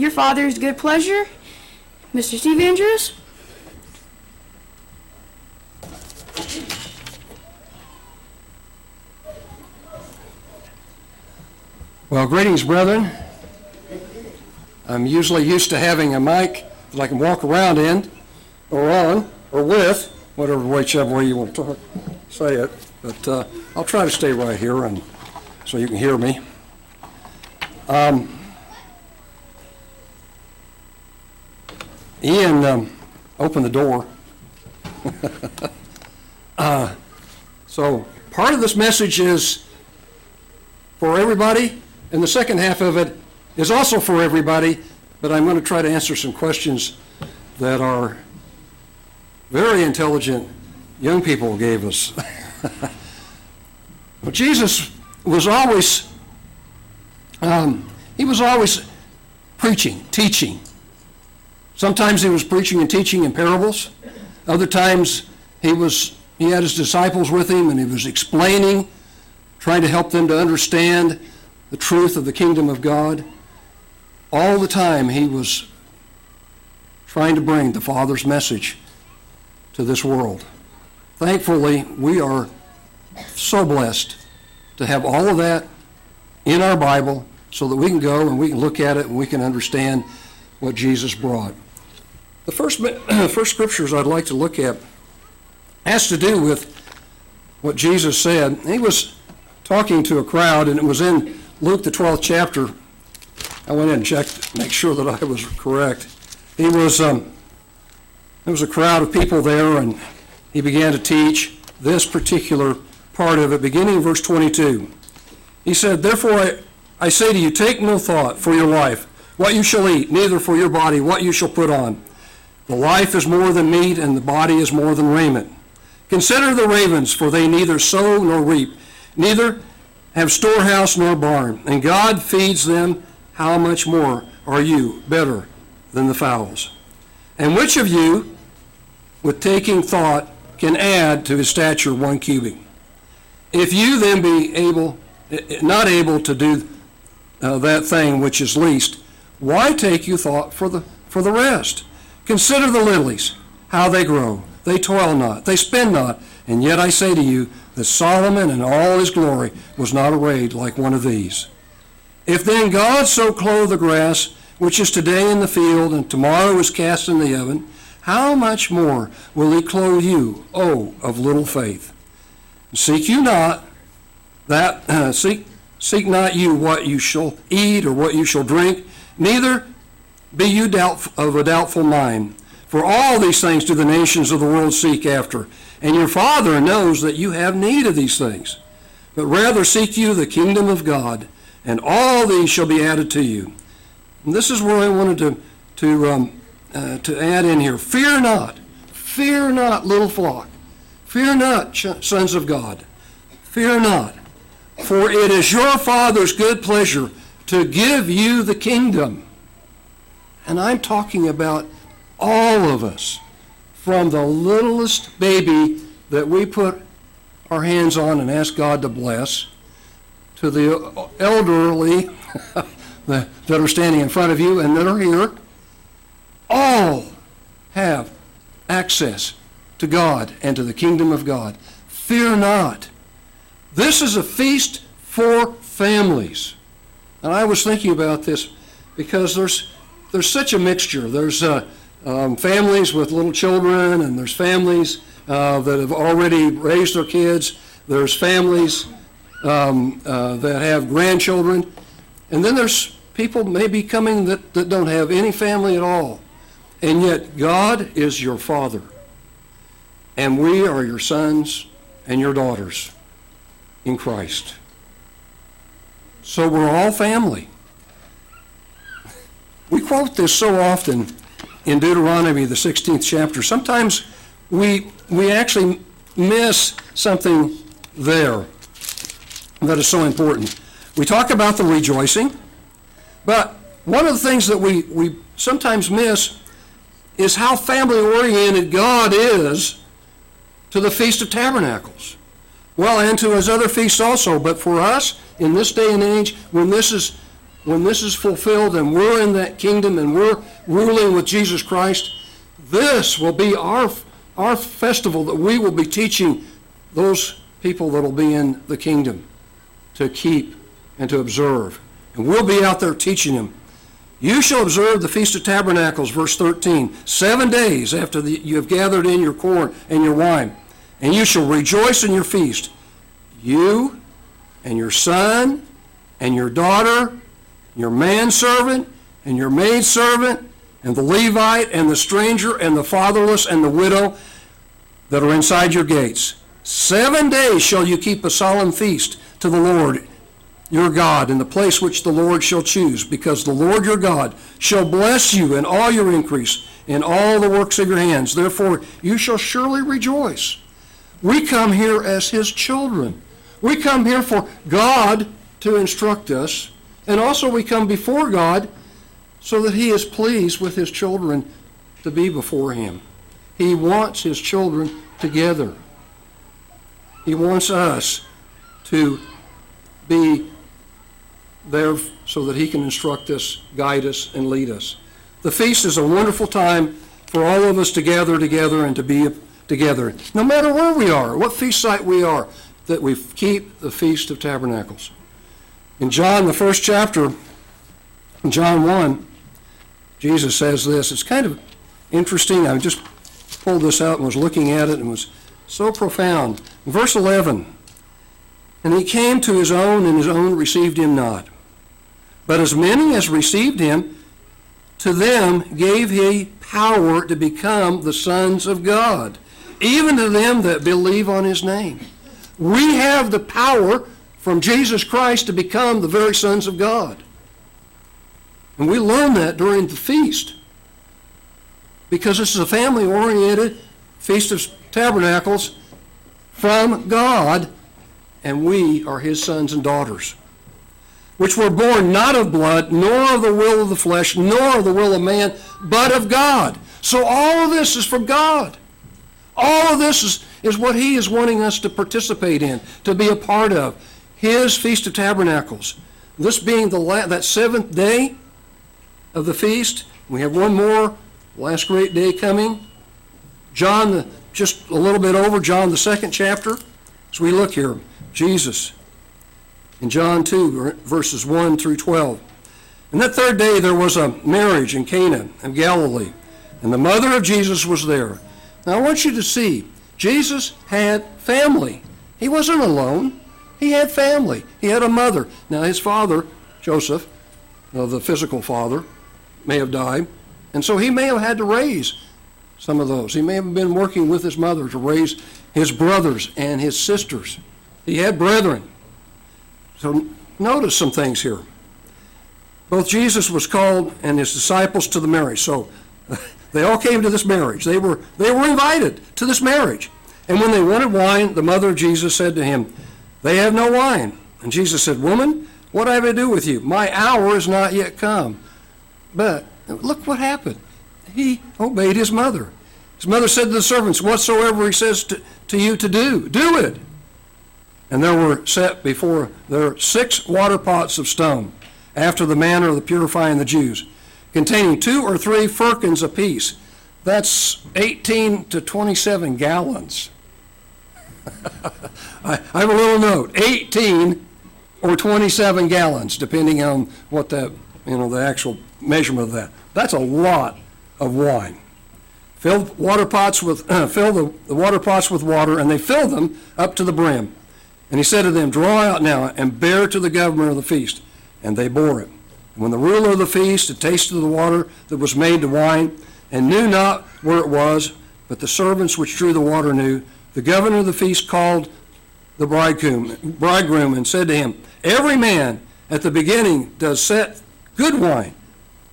your father's good pleasure, Mr. Steve Andrews. Well, greetings, brethren. I'm usually used to having a mic that I can walk around in, or on, or with, whatever, whichever way you want to talk, say it. But uh, I'll try to stay right here, and so you can hear me. Um, Ian um, opened the door. uh, so part of this message is for everybody, and the second half of it is also for everybody, but I'm going to try to answer some questions that our very intelligent young people gave us. but Jesus was always, um, he was always preaching, teaching. Sometimes he was preaching and teaching in parables. Other times he was he had his disciples with him and he was explaining, trying to help them to understand the truth of the kingdom of God. All the time he was trying to bring the Father's message to this world. Thankfully, we are so blessed to have all of that in our Bible so that we can go and we can look at it and we can understand what Jesus brought. The first, first scriptures I'd like to look at has to do with what Jesus said. He was talking to a crowd, and it was in Luke, the 12th chapter. I went in and checked to make sure that I was correct. He was, um, there was a crowd of people there, and he began to teach this particular part of it, beginning in verse 22. He said, Therefore I, I say to you, take no thought for your life, what you shall eat, neither for your body, what you shall put on. The life is more than meat, and the body is more than raiment. Consider the ravens, for they neither sow nor reap, neither have storehouse nor barn, and God feeds them. How much more are you better than the fowls? And which of you, with taking thought, can add to his stature one cubit? If you then be able, not able to do uh, that thing which is least, why take you thought for the for the rest? Consider the lilies, how they grow. They toil not, they spin not. And yet I say to you that Solomon in all his glory was not arrayed like one of these. If then God so clothe the grass, which is today in the field and tomorrow is cast in the oven, how much more will he clothe you, O of little faith? Seek you not that uh, seek seek not you what you shall eat or what you shall drink, neither be you of a doubtful mind. For all these things do the nations of the world seek after, and your Father knows that you have need of these things. But rather seek you the kingdom of God, and all these shall be added to you. And this is where I wanted to, to, um, uh, to add in here. Fear not, fear not, little flock. Fear not, sons of God. Fear not, for it is your Father's good pleasure to give you the kingdom. And I'm talking about all of us, from the littlest baby that we put our hands on and ask God to bless, to the elderly that are standing in front of you and that are here, all have access to God and to the kingdom of God. Fear not. This is a feast for families. And I was thinking about this because there's there's such a mixture. There's uh, um, families with little children, and there's families uh, that have already raised their kids. There's families um, uh, that have grandchildren, and then there's people maybe coming that, that don't have any family at all. And yet, God is your Father, and we are your sons and your daughters in Christ. So we're all family. We quote this so often in Deuteronomy, the 16th chapter. Sometimes we, we actually miss something there that is so important. We talk about the rejoicing, but one of the things that we, we sometimes miss is how family oriented God is to the Feast of Tabernacles. Well, and to his other feasts also. But for us, in this day and age, when this is when this is fulfilled and we're in that kingdom and we're ruling with Jesus Christ, this will be our, our festival that we will be teaching those people that will be in the kingdom to keep and to observe. And we'll be out there teaching them. You shall observe the Feast of Tabernacles, verse 13, seven days after the, you have gathered in your corn and your wine. And you shall rejoice in your feast, you and your son and your daughter, your manservant and your maidservant, and the Levite and the stranger and the fatherless and the widow that are inside your gates. Seven days shall you keep a solemn feast to the Lord your God in the place which the Lord shall choose, because the Lord your God shall bless you in all your increase, in all the works of your hands. Therefore you shall surely rejoice. We come here as his children. We come here for God to instruct us, and also we come before God so that he is pleased with his children to be before him. He wants his children together. He wants us to be there so that he can instruct us, guide us, and lead us. The feast is a wonderful time for all of us to gather together and to be together, no matter where we are, what feast site we are, that we keep the Feast of Tabernacles. In John, the first chapter, John 1, Jesus says this. It's kind of interesting. I just pulled this out and was looking at it and was so profound. Verse 11, and he came to his own, and his own received him not. But as many as received him, to them gave he power to become the sons of God, even to them that believe on his name. We have the power from Jesus Christ to become the very sons of God. And we learn that during the feast. Because this is a family oriented Feast of Tabernacles from God, and we are his sons and daughters, which were born not of blood, nor of the will of the flesh, nor of the will of man, but of God. So all of this is from God. All of this is, is what he is wanting us to participate in, to be a part of. His Feast of Tabernacles. This being the la- that seventh day of the feast. We have one more, last great day coming. John, the, just a little bit over, John, the second chapter. As we look here, Jesus in John 2, verses 1 through 12. And that third day there was a marriage in Cana of Galilee, and the mother of Jesus was there. Now I want you to see, Jesus had family. He wasn't alone. He had family. He had a mother. Now his father, Joseph, the physical father, may have died, and so he may have had to raise some of those. He may have been working with his mother to raise his brothers and his sisters. He had brethren. So notice some things here. Both Jesus was called and his disciples to the marriage. So they all came to this marriage. They were, they were invited to this marriage. And when they wanted wine, the mother of Jesus said to him, They have no wine. And Jesus said, Woman, what have I to do with you? My hour is not yet come. But look what happened. He obeyed his mother. His mother said to the servants, Whatsoever he says to, to you to do, do it. And there were set before there six water pots of stone, after the manner of the purifying the Jews, containing two or three firkins apiece. That's 18 to 27 gallons. I, I have a little note 18 or 27 gallons, depending on what the, you know, the actual measurement of that. That's a lot of wine. Fill water pots with, fill the, the water pots with water, and they filled them up to the brim. And he said to them, Draw out now and bear to the governor of the feast. And they bore it. And when the ruler of the feast had tasted the water that was made to wine, and knew not where it was, but the servants which drew the water knew, the governor of the feast called the bridegroom, bridegroom and said to him, Every man at the beginning does set good wine,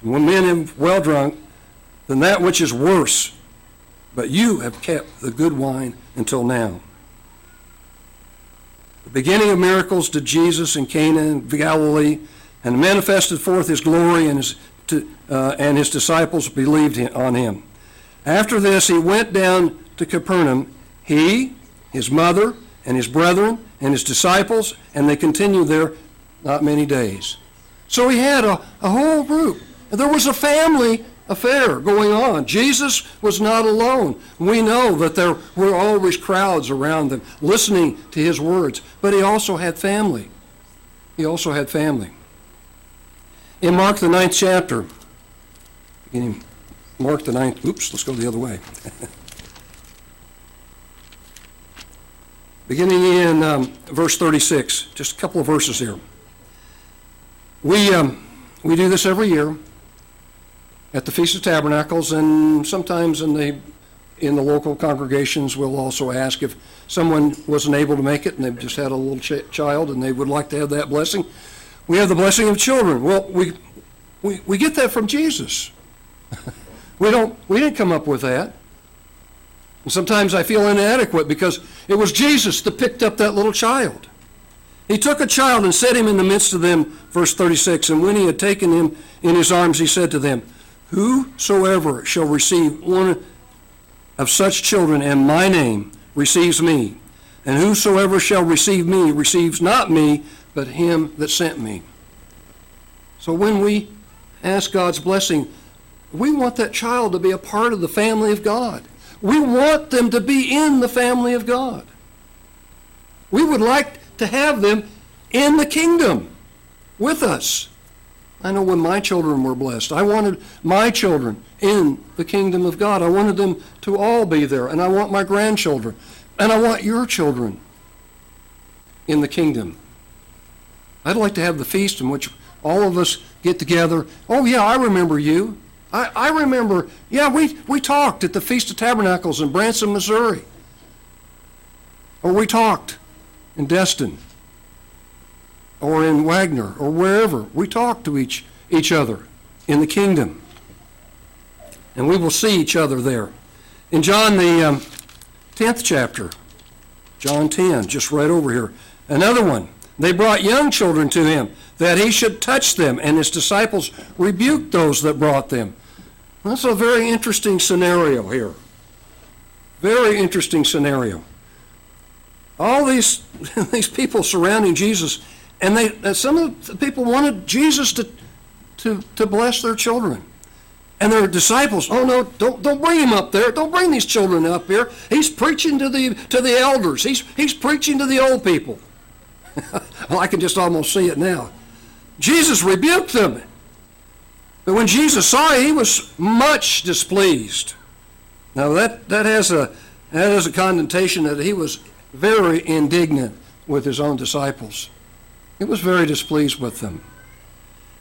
and when men have well drunk, then that which is worse. But you have kept the good wine until now. The beginning of miracles did Jesus in Cana and Galilee, and manifested forth his glory, and his, to, uh, and his disciples believed on him. After this, he went down to Capernaum, he, his mother, and his brethren, and his disciples, and they continued there not many days. So he had a, a whole group. There was a family affair going on. Jesus was not alone. We know that there were always crowds around them listening to his words, but he also had family. He also had family. In Mark, the ninth chapter, beginning Mark, the ninth, oops, let's go the other way. beginning in um, verse 36, just a couple of verses here. We, um, we do this every year at the Feast of Tabernacles, and sometimes in the, in the local congregations, we'll also ask if someone wasn't able to make it and they've just had a little ch- child and they would like to have that blessing. We have the blessing of children. Well, we, we, we get that from Jesus. we don't, we didn't come up with that. And sometimes I feel inadequate because it was Jesus that picked up that little child. He took a child and set him in the midst of them, verse 36. And when he had taken him in his arms, he said to them, Whosoever shall receive one of such children in my name receives me. And whosoever shall receive me receives not me, but him that sent me. So when we ask God's blessing, we want that child to be a part of the family of God. We want them to be in the family of God. We would like to have them in the kingdom with us. I know when my children were blessed, I wanted my children in the kingdom of God. I wanted them to all be there, and I want my grandchildren, and I want your children in the kingdom. I'd like to have the feast in which all of us get together. Oh, yeah, I remember you. I, I remember, yeah, we, we talked at the Feast of Tabernacles in Branson, Missouri. Or we talked in Destin or in Wagner or wherever. We talk to each, each other in the kingdom. And we will see each other there. In John, the um, 10th chapter, John 10, just right over here, another one. They brought young children to him that he should touch them, and his disciples rebuked those that brought them. That's a very interesting scenario here. Very interesting scenario. All these, these people surrounding Jesus and they, some of the people wanted Jesus to, to, to bless their children. And their disciples, oh no, don't, don't bring him up there. Don't bring these children up here. He's preaching to the, to the elders. He's, he's preaching to the old people. well, I can just almost see it now. Jesus rebuked them. But when Jesus saw it, he was much displeased. Now that, that, has a, that has a connotation that he was very indignant with his own disciples. He was very displeased with them.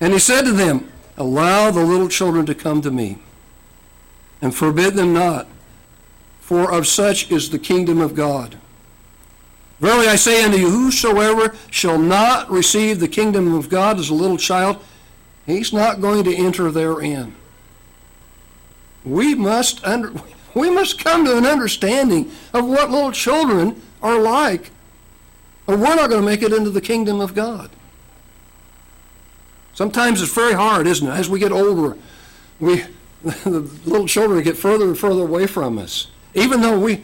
And he said to them, Allow the little children to come to me, and forbid them not, for of such is the kingdom of God. Verily I say unto you, whosoever shall not receive the kingdom of God as a little child, he's not going to enter therein. We must under, we must come to an understanding of what little children are like or we're not going to make it into the kingdom of God. Sometimes it's very hard, isn't it? As we get older, we the little children get further and further away from us. Even though we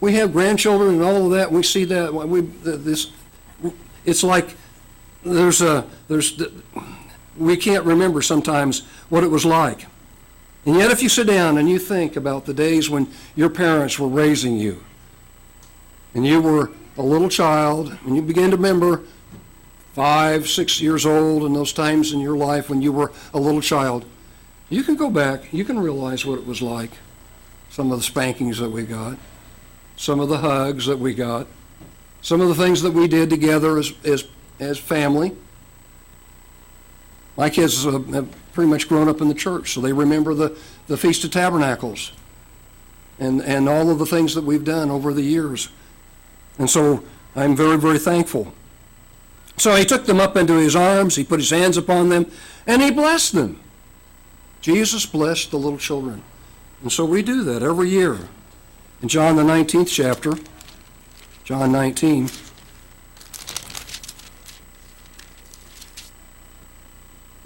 we have grandchildren and all of that, we see that we this it's like there's a there's we can't remember sometimes what it was like. And yet if you sit down and you think about the days when your parents were raising you and you were a little child, and you begin to remember five, six years old, and those times in your life when you were a little child, you can go back, you can realize what it was like. Some of the spankings that we got, some of the hugs that we got, some of the things that we did together as, as, as family. My kids uh, have pretty much grown up in the church, so they remember the, the Feast of Tabernacles and, and all of the things that we've done over the years. And so I'm very, very thankful. So he took them up into his arms, he put his hands upon them, and he blessed them. Jesus blessed the little children. And so we do that every year. In John the 19th chapter, John 19,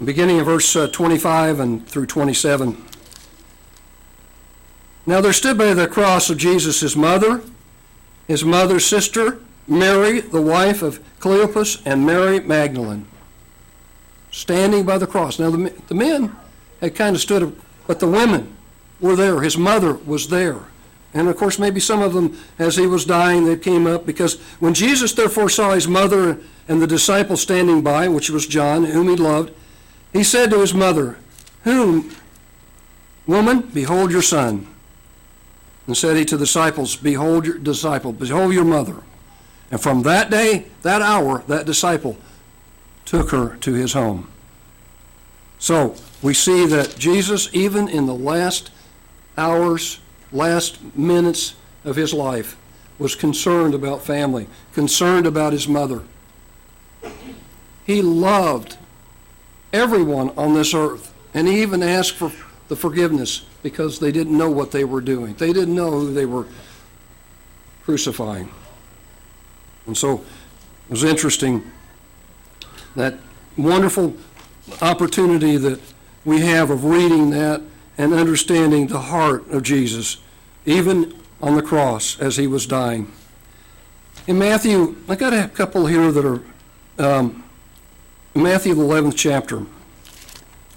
beginning of verse uh, 25 and through 27. Now there stood by the cross of Jesus his mother, his mother's sister, Mary, the wife of Cleopas, and Mary Magdalene. standing by the cross. Now, the, the men had kind of stood, but the women were there. His mother was there. And of course, maybe some of them, as he was dying, they came up because when Jesus therefore saw his mother and the disciple standing by, which was John, whom he loved, he said to his mother, Whom, woman, behold your son. And said he to the disciples, Behold your disciple, behold your mother. And from that day, that hour, that disciple took her to his home. So we see that Jesus, even in the last hours, last minutes of his life, was concerned about family, concerned about his mother. He loved everyone on this earth, and he even asked for the forgiveness because they didn't know what they were doing. They didn't know who they were crucifying. And so it was interesting that wonderful opportunity that we have of reading that and understanding the heart of Jesus, even on the cross as he was dying. In Matthew, I got a couple here that are um, Matthew, the 11th chapter.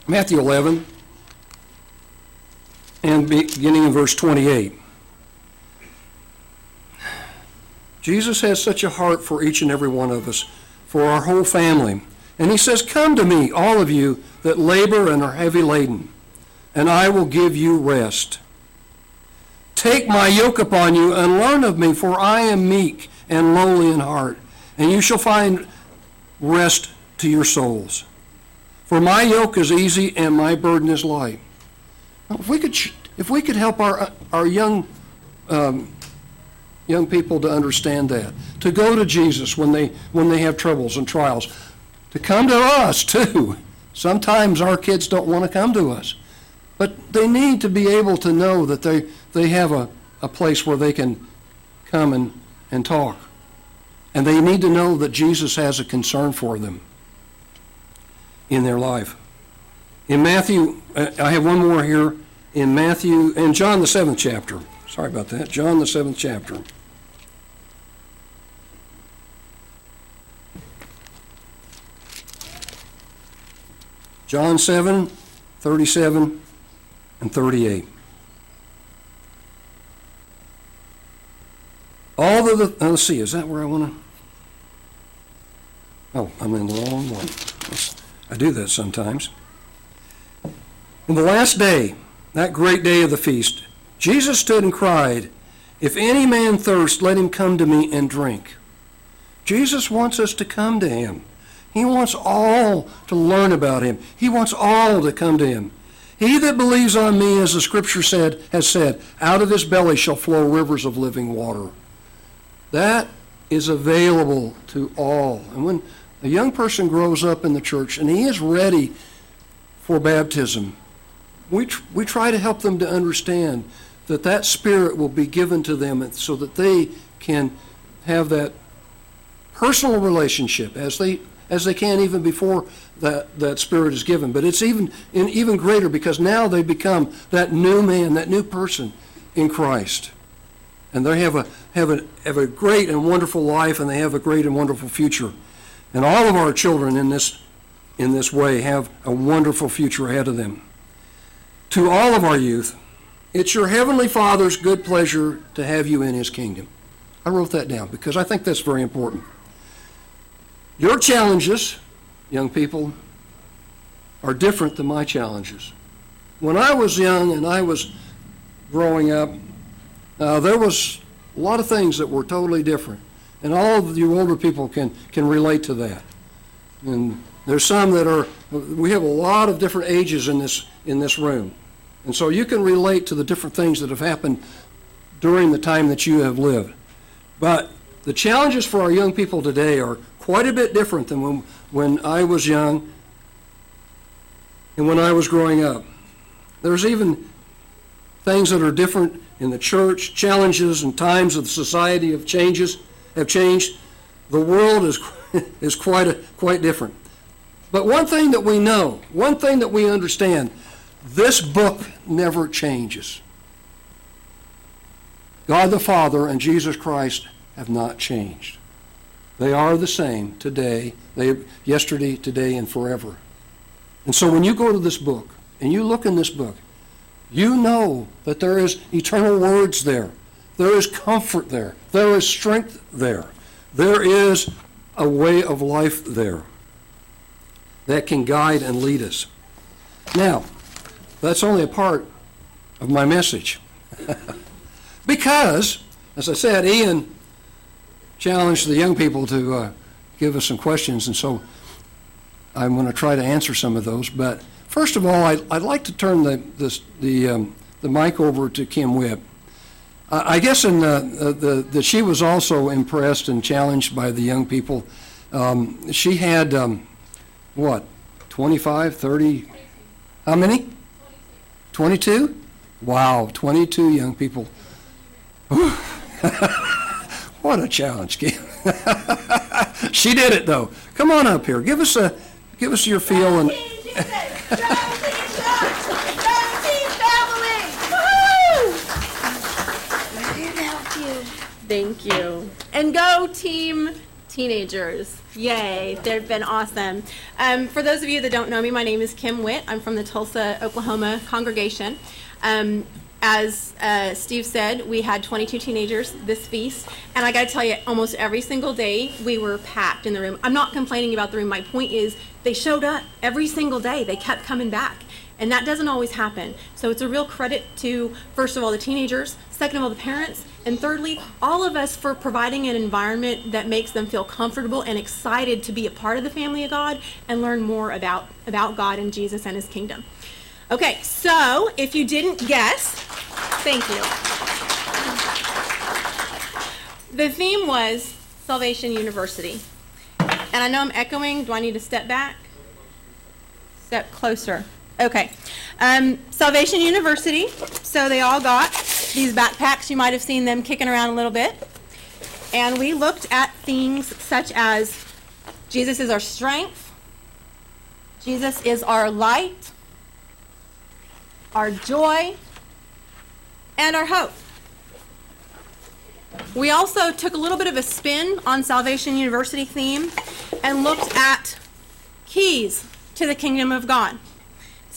Matthew 11, and beginning in verse 28. Jesus has such a heart for each and every one of us, for our whole family. And he says, Come to me, all of you that labor and are heavy laden, and I will give you rest. Take my yoke upon you and learn of me, for I am meek and lowly in heart, and you shall find rest to your souls. For my yoke is easy and my burden is light. If we could, if we could help our, our young, um, young people to understand that, to go to Jesus when they, when they have troubles and trials, to come to us too. Sometimes our kids don't want to come to us, but they need to be able to know that they, they have a, a place where they can come and, and talk. And they need to know that Jesus has a concern for them in their life. In Matthew, uh, I have one more here. In Matthew, in John the seventh chapter. Sorry about that. John the seventh chapter. John 7, 37, and 38. All of the, uh, let's see, is that where I want to? Oh, I'm in the wrong one. I do that sometimes. In the last day, that great day of the feast, Jesus stood and cried, If any man thirst, let him come to me and drink. Jesus wants us to come to him. He wants all to learn about him. He wants all to come to him. He that believes on me, as the scripture said, has said, out of his belly shall flow rivers of living water. That is available to all. And when a young person grows up in the church and he is ready for baptism, we, tr- we try to help them to understand that that spirit will be given to them so that they can have that personal relationship as they as they can even before that, that spirit is given. But it's even in even greater because now they become that new man, that new person in Christ. And they have a have a have a great and wonderful life and they have a great and wonderful future. And all of our children in this in this way have a wonderful future ahead of them. To all of our youth, it's your heavenly Father's good pleasure to have you in his kingdom. I wrote that down because I think that's very important. Your challenges, young people, are different than my challenges. When I was young and I was growing up, uh, there was a lot of things that were totally different. And all of you older people can, can relate to that. And there's some that are, we have a lot of different ages in this, in this room. And so you can relate to the different things that have happened during the time that you have lived. But the challenges for our young people today are quite a bit different than when, when I was young and when I was growing up. There's even things that are different in the church, challenges and times of society of changes have changed. The world is, is quite, a, quite different. But one thing that we know, one thing that we understand, this book never changes. God the Father and Jesus Christ have not changed. They are the same today, they, yesterday, today, and forever. And so when you go to this book and you look in this book, you know that there is eternal words there. There is comfort there. There is strength there. There is a way of life there that can guide and lead us. Now, that's only a part of my message. because, as I said, Ian challenged the young people to uh, give us some questions, and so I'm going to try to answer some of those. But first of all, I, I'd like to turn the, this, the, um, the mic over to Kim Whipp. I guess in the, the, that she was also impressed and challenged by the young people. Um, she had, um, what, 25, 30? How many? 22? Wow, 22 young people. what a challenge, Kim. she did it though. Come on up here. Give us a give us your feel and Thank you. And go team teenagers. Yay, they've been awesome. Um, for those of you that don't know me, my name is Kim Witt. I'm from the Tulsa, Oklahoma congregation. Um, as uh, Steve said, we had 22 teenagers this feast, and I got to tell you, almost every single day we were packed in the room. I'm not complaining about the room. My point is, they showed up every single day. They kept coming back, and that doesn't always happen. So it's a real credit to, first of all, the teenagers, second of all, the parents, and thirdly, all of us for providing an environment that makes them feel comfortable and excited to be a part of the family of God and learn more about about God and Jesus and His kingdom. Okay, so if you didn't guess, thank you. The theme was Salvation University. And I know I'm echoing. Do I need to step back? Step closer. Okay. Um, Salvation University. So they all got these backpacks. You might have seen them kicking around a little bit. And we looked at things such as Jesus is our strength, Jesus is our light, our joy, and our hope. We also took a little bit of a spin on Salvation University theme and looked at keys to the kingdom of God.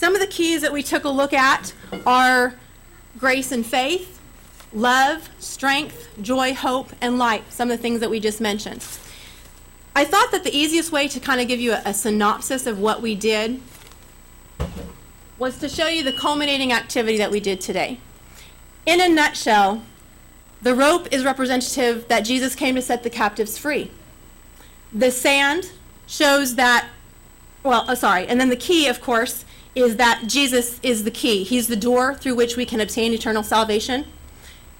Some of the keys that we took a look at are grace and faith, love, strength, joy, hope, and light. Some of the things that we just mentioned. I thought that the easiest way to kind of give you a, a synopsis of what we did was to show you the culminating activity that we did today. In a nutshell, the rope is representative that Jesus came to set the captives free. The sand shows that, well, oh, sorry, and then the key, of course, is that Jesus is the key. He's the door through which we can obtain eternal salvation.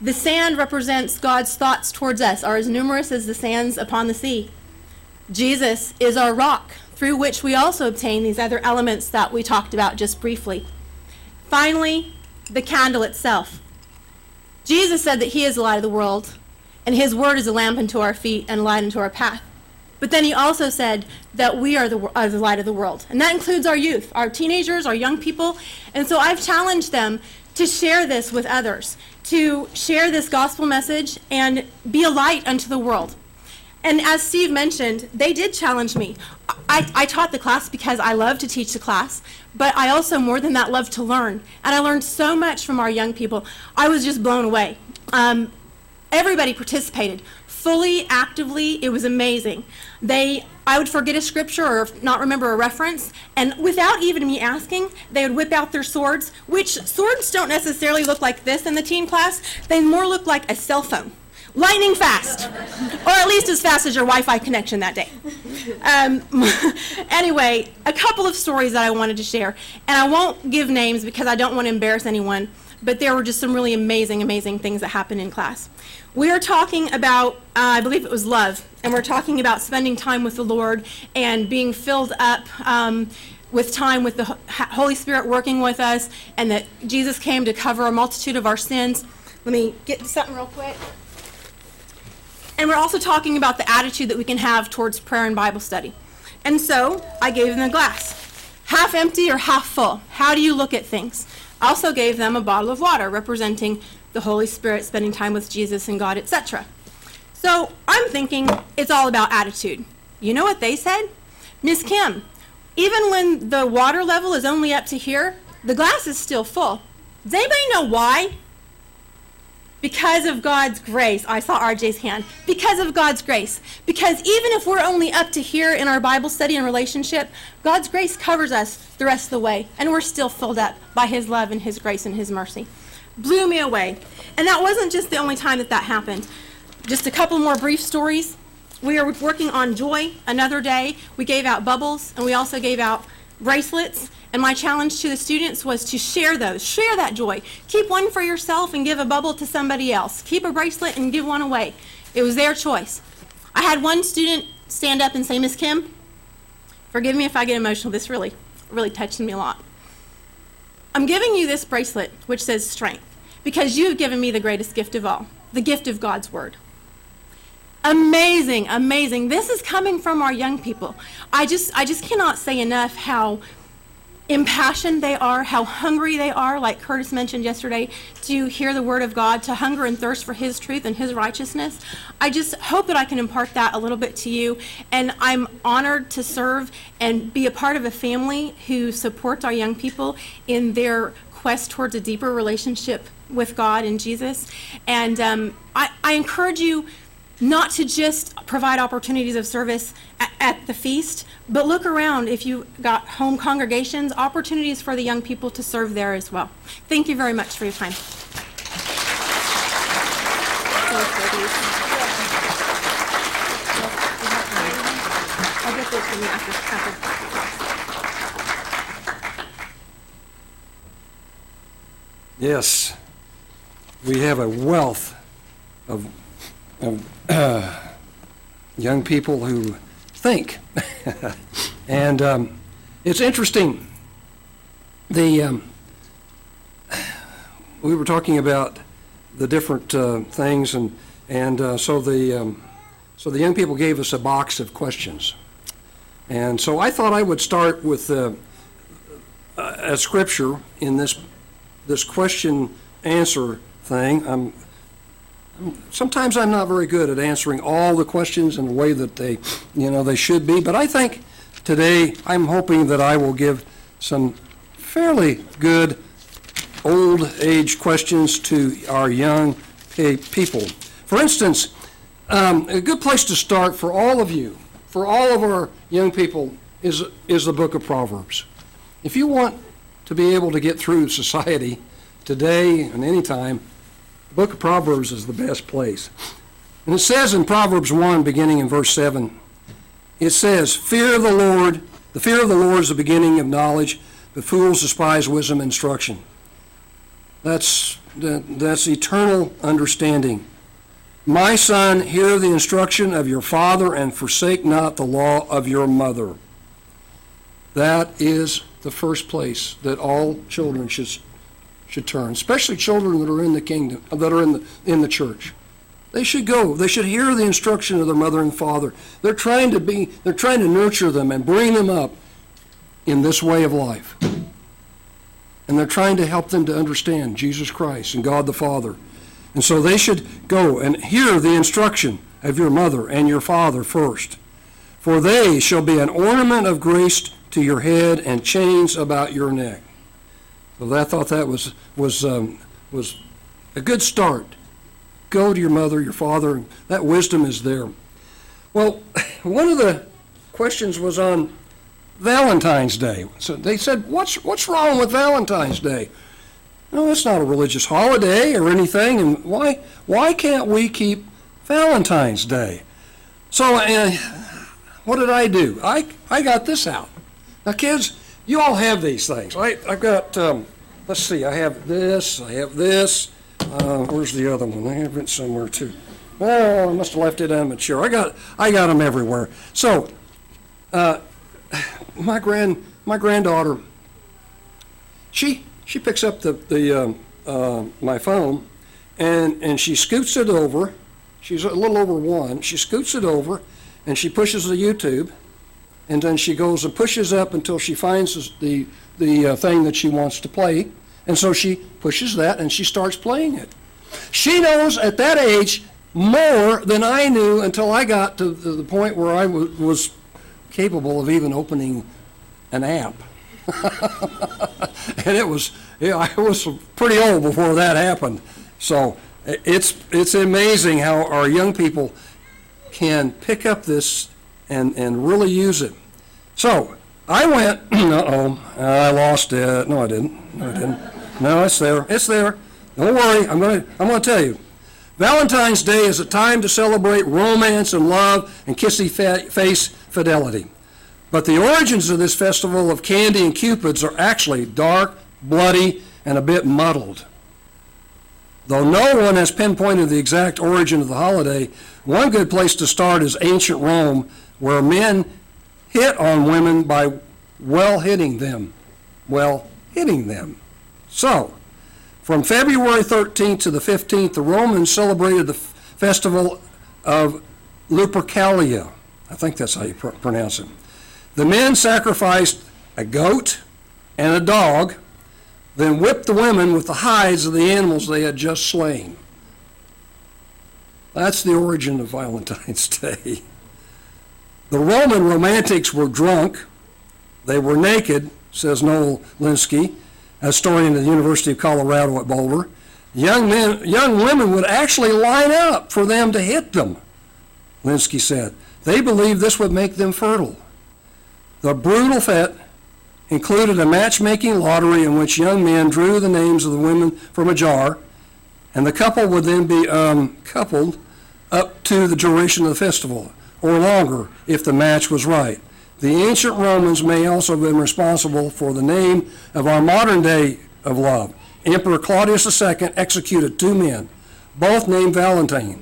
The sand represents God's thoughts towards us, are as numerous as the sands upon the sea. Jesus is our rock through which we also obtain these other elements that we talked about just briefly. Finally, the candle itself. Jesus said that he is the light of the world, and his word is a lamp unto our feet and a light unto our path. But then he also said that we are the, are the light of the world. And that includes our youth, our teenagers, our young people. And so I've challenged them to share this with others, to share this gospel message and be a light unto the world. And as Steve mentioned, they did challenge me. I, I taught the class because I love to teach the class, but I also, more than that, love to learn. And I learned so much from our young people. I was just blown away. Um, everybody participated fully, actively. It was amazing. They, I would forget a scripture or not remember a reference, and without even me asking, they would whip out their swords, which swords don't necessarily look like this in the teen class. They more look like a cell phone lightning fast, or at least as fast as your Wi Fi connection that day. Um, anyway, a couple of stories that I wanted to share, and I won't give names because I don't want to embarrass anyone, but there were just some really amazing, amazing things that happened in class. We are talking about, uh, I believe it was love, and we're talking about spending time with the Lord and being filled up. Um, with time with the Holy Spirit working with us, and that Jesus came to cover a multitude of our sins. Let me get to something real quick. And we're also talking about the attitude that we can have towards prayer and Bible study. And so I gave them a glass half empty or half full. How do you look at things? Also gave them a bottle of water representing the Holy Spirit spending time with Jesus and God, etc. So I'm thinking it's all about attitude. You know what they said? Miss Kim, even when the water level is only up to here, the glass is still full. Does anybody know why? Because of God's grace. I saw RJ's hand. Because of God's grace. Because even if we're only up to here in our Bible study and relationship, God's grace covers us the rest of the way, and we're still filled up by His love and His grace and His mercy. Blew me away. And that wasn't just the only time that that happened. Just a couple more brief stories. We are working on joy another day. We gave out bubbles, and we also gave out bracelets. And my challenge to the students was to share those, share that joy. Keep one for yourself and give a bubble to somebody else. Keep a bracelet and give one away. It was their choice. I had one student stand up and say, Miss Kim, forgive me if I get emotional. This really, really touched me a lot. I'm giving you this bracelet which says strength because you've given me the greatest gift of all, the gift of God's word. Amazing, amazing. This is coming from our young people. I just I just cannot say enough how impassioned they are, how hungry they are, like Curtis mentioned yesterday, to hear the word of God, to hunger and thirst for his truth and his righteousness. I just hope that I can impart that a little bit to you. And I'm honored to serve and be a part of a family who supports our young people in their quest towards a deeper relationship with God and Jesus. And um, I, I encourage you not to just provide opportunities of service at, at, the feast, but look around if you've got home congregations, opportunities for the young people to serve there as well. Thank you very much for your time. Yes, we have a wealth of, of uh, young people who think. and um, it's interesting. The um, we were talking about the different uh, things, and and uh, so the um, so the young people gave us a box of questions, and so I thought I would start with uh, a scripture in this this question answer thing. I'm sometimes I'm not very good at answering all the questions in the way that they, you know, they should be. But I think today I'm hoping that I will give some fairly good old age questions to our young people. For instance, um, a good place to start for all of you, for all of our young people, is is the book of Proverbs. If you want to be able to get through society today and anytime, the book of Proverbs is the best place. And it says in Proverbs 1, beginning in verse 7, it says, Fear of the Lord, the fear of the Lord is the beginning of knowledge, but fools despise wisdom and instruction. That's, that, that's eternal understanding. My son, hear the instruction of your father and forsake not the law of your mother. That is the first place that all children should, should turn, especially children that are in the kingdom, uh, that are in the, in the church. They should go. They should hear the instruction of their mother and father. They're trying to be, they're trying to nurture them and bring them up in this way of life. And they're trying to help them to understand Jesus Christ and God the Father. And so they should go and hear the instruction of your mother and your father first. For they shall be an ornament of grace to your head and chains about your neck. So I thought that was was um, was a good start. Go to your mother, your father. That wisdom is there. Well, one of the questions was on Valentine's Day. So they said, "What's what's wrong with Valentine's Day?" No, it's not a religious holiday or anything. And why why can't we keep Valentine's Day? So uh, what did I do? I I got this out. Now, kids, you all have these things, right? I've got, um, let's see, I have this, I have this. Uh, where's the other one? I have it somewhere too. Oh, I must have left it on my chair. I got, I got them everywhere. So, uh, my grand, my granddaughter, she, she picks up the, the, um, uh, my phone, and and she scoots it over. She's a little over one. She scoots it over, and she pushes the YouTube, and then she goes and pushes up until she finds the, the uh, thing that she wants to play, and so she pushes that and she starts playing it. She knows at that age more than I knew until I got to the point where I was capable of even opening an app. and it was, yeah, I was pretty old before that happened. So it's, it's amazing how our young people can pick up this and, and really use it. So I went, uh-oh, I lost it. No, I didn't. No, I didn't. No, it's there. It's there. Don't worry. I'm going to, I'm going to tell you. Valentine's Day is a time to celebrate romance and love and kissy fa- face fidelity. But the origins of this festival of candy and cupids are actually dark, bloody, and a bit muddled. Though no one has pinpointed the exact origin of the holiday, one good place to start is ancient Rome, where men hit on women by well hitting them. Well, hitting them. So, from February 13th to the 15th, the Romans celebrated the festival of Lupercalia. I think that's how you pr- pronounce it. The men sacrificed a goat and a dog, then whipped the women with the hides of the animals they had just slain. That's the origin of Valentine's Day. The Roman romantics were drunk, they were naked, says Noel Lenski, a historian at the University of Colorado at Boulder. Young men, young women would actually line up for them to hit them, Lenski said. They believed this would make them fertile. The brutal fete included a matchmaking lottery in which young men drew the names of the women from a jar, and the couple would then be um, coupled up to the duration of the festival, or longer if the match was right. The ancient Romans may also have been responsible for the name of our modern day of love. Emperor Claudius II executed two men, both named Valentine,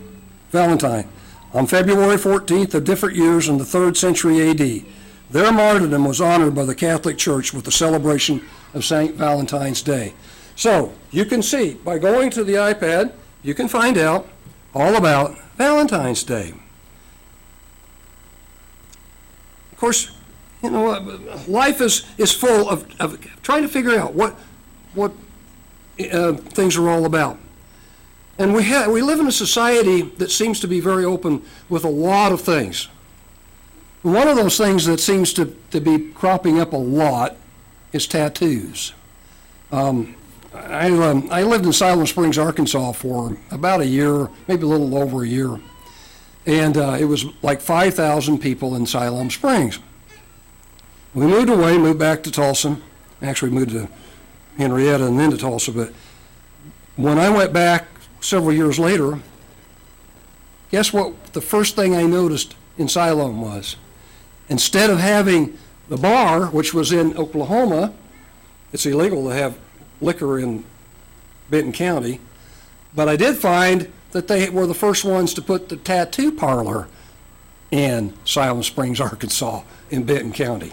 Valentine, on February 14th of different years in the 3rd century AD. Their martyrdom was honored by the Catholic Church with the celebration of St. Valentine's Day. So, you can see, by going to the iPad, you can find out all about Valentine's Day. Of course, you know, life is, is full of, of trying to figure out what, what uh, things are all about. And we, ha- we live in a society that seems to be very open with a lot of things. One of those things that seems to, to be cropping up a lot is tattoos. Um, I, um, I lived in Siloam Springs, Arkansas for about a year, maybe a little over a year. And uh, it was like 5,000 people in Siloam Springs. We moved away, moved back to Tulsa. Actually, moved to Henrietta and then to Tulsa. But when I went back several years later, guess what the first thing I noticed in Siloam was? Instead of having the bar, which was in Oklahoma, it's illegal to have liquor in Benton County, but I did find that they were the first ones to put the tattoo parlor in Siloam Springs, Arkansas, in Benton County.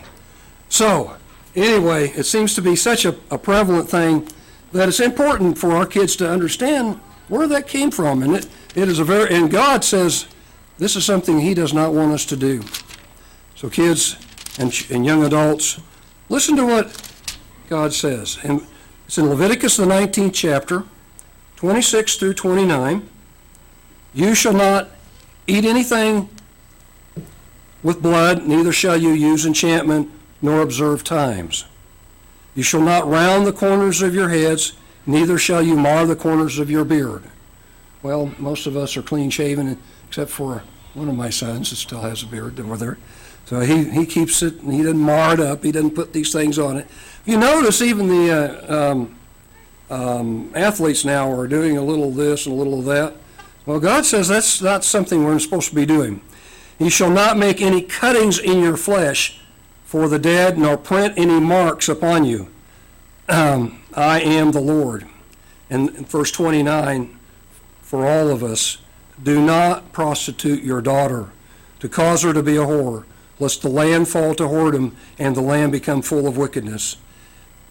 So, anyway, it seems to be such a, a prevalent thing that it's important for our kids to understand where that came from. And it, it is a very, and God says this is something He does not want us to do. So, kids and, and young adults, listen to what God says. And it's in Leviticus, the 19th chapter, 26 through 29. You shall not eat anything with blood, neither shall you use enchantment nor observe times. You shall not round the corners of your heads, neither shall you mar the corners of your beard. Well, most of us are clean shaven, except for one of my sons that still has a beard over there. So he, he keeps it, and he doesn't mar it up, he doesn't put these things on it. You notice even the uh, um, um, athletes now are doing a little of this and a little of that. Well, God says that's not something we're supposed to be doing. You shall not make any cuttings in your flesh for the dead, nor print any marks upon you. Um, I am the Lord. And verse 29, for all of us, do not prostitute your daughter, to cause her to be a whore, lest the land fall to whoredom and the land become full of wickedness.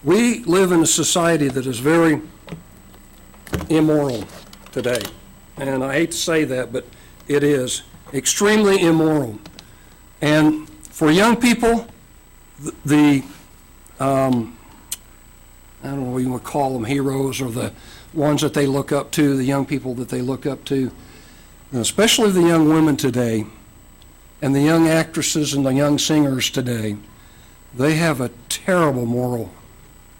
We live in a society that is very immoral today. And I hate to say that, but it is extremely immoral. And for young people, th- the, um, I don't know what you would call them, heroes, or the ones that they look up to, the young people that they look up to, and especially the young women today, and the young actresses and the young singers today, they have a terrible moral,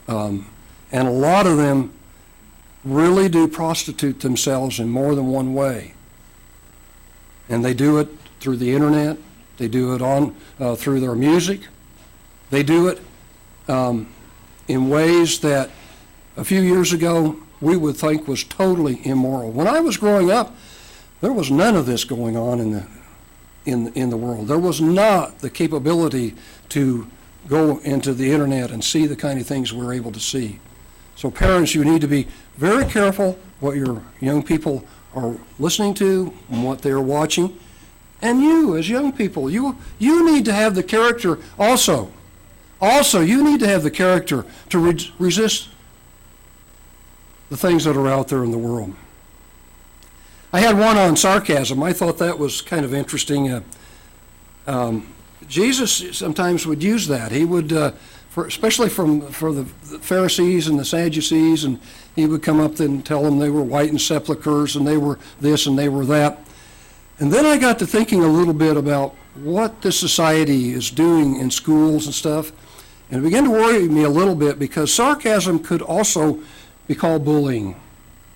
um, and a lot of them really do prostitute themselves in more than one way. And they do it through the internet, they do it on, uh, through their music, they do it um, in ways that a few years ago we would think was totally immoral. When I was growing up, there was none of this going on in the in in the world. There was not the capability to go into the internet and see the kind of things we're able to see. So parents, you need to be very careful what your young people are listening to and what they're watching. And you, as young people, you you need to have the character also. Also, you need to have the character to re- resist the things that are out there in the world. I had one on sarcasm. I thought that was kind of interesting. Uh, um, Jesus sometimes would use that. He would, uh, for, especially from for the Pharisees and the Sadducees, and he would come up and tell them they were white whitened sepulchres and they were this and they were that. And then I got to thinking a little bit about what this society is doing in schools and stuff, and it began to worry me a little bit because sarcasm could also be called bullying,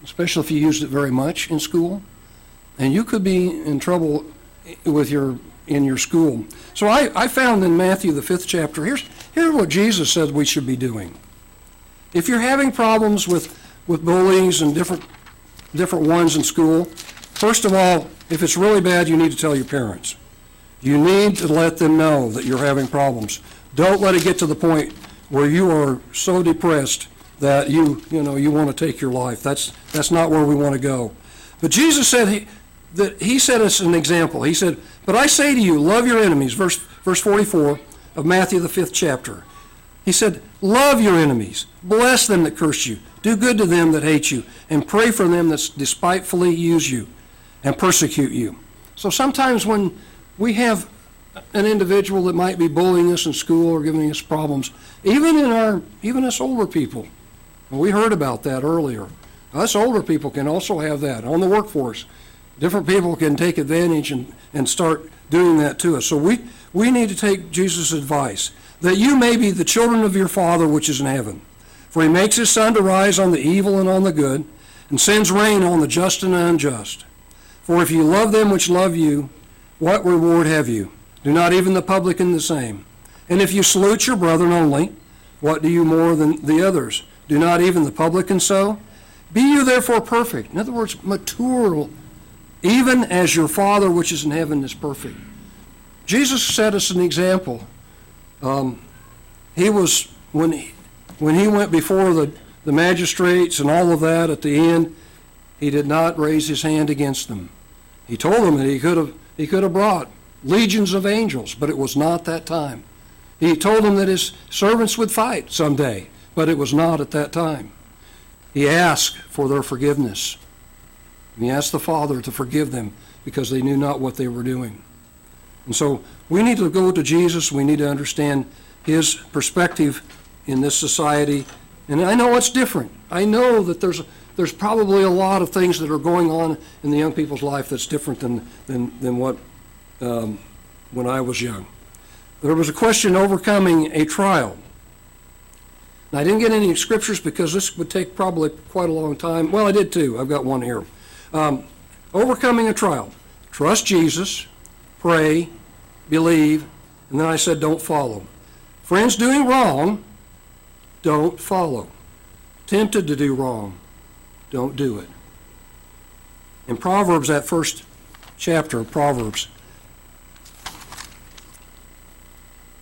especially if you used it very much in school. And you could be in trouble with your in your school. So I, I found in Matthew the fifth chapter, here's here's what Jesus said we should be doing. If you're having problems with, with bullies and different different ones in school, first of all, if it's really bad, you need to tell your parents. You need to let them know that you're having problems. Don't let it get to the point where you are so depressed that you, you know, you want to take your life. That's, that's not where we want to go. But Jesus said he, that he set us an example. He said, "But I say to you, love your enemies." Verse verse 44 of Matthew the 5th chapter. He said, "Love your enemies, bless them that curse you, do good to them that hate you, and pray for them that despitefully use you and persecute you." So sometimes when we have an individual that might be bullying us in school or giving us problems, even in our even us older people, we heard about that earlier. Us older people can also have that on the workforce. Different people can take advantage and, and start doing that to us. So we, we need to take Jesus' advice that you may be the children of your Father which is in heaven. For he makes his sun to rise on the evil and on the good, and sends rain on the just and the unjust. For if you love them which love you, what reward have you? Do not even the publican the same? And if you salute your brethren only, what do you more than the others? Do not even the publican so? Be you therefore perfect. In other words, mature, even as your Father which is in heaven is perfect. Jesus set us an example. Um, he was, when he, when he went before the, the magistrates and all of that at the end, he did not raise his hand against them. He told them that he could have, he could have brought legions of angels, but it was not that time. He told them that his servants would fight someday, but it was not at that time. He asked for their forgiveness. He asked the Father to forgive them because they knew not what they were doing. And so we need to go to Jesus. We need to understand his perspective in this society. And I know it's different. I know that there's there's probably a lot of things that are going on in the young people's life that's different than than, than what um, when I was young. There was a question overcoming a trial. Now, I didn't get any scriptures because this would take probably quite a long time. Well, I did too. I've got one here. Um, overcoming a trial. Trust Jesus, pray, believe, and then I said, don't follow. Friends doing wrong, don't follow. Tempted to do wrong, don't do it. In Proverbs, that first chapter of Proverbs,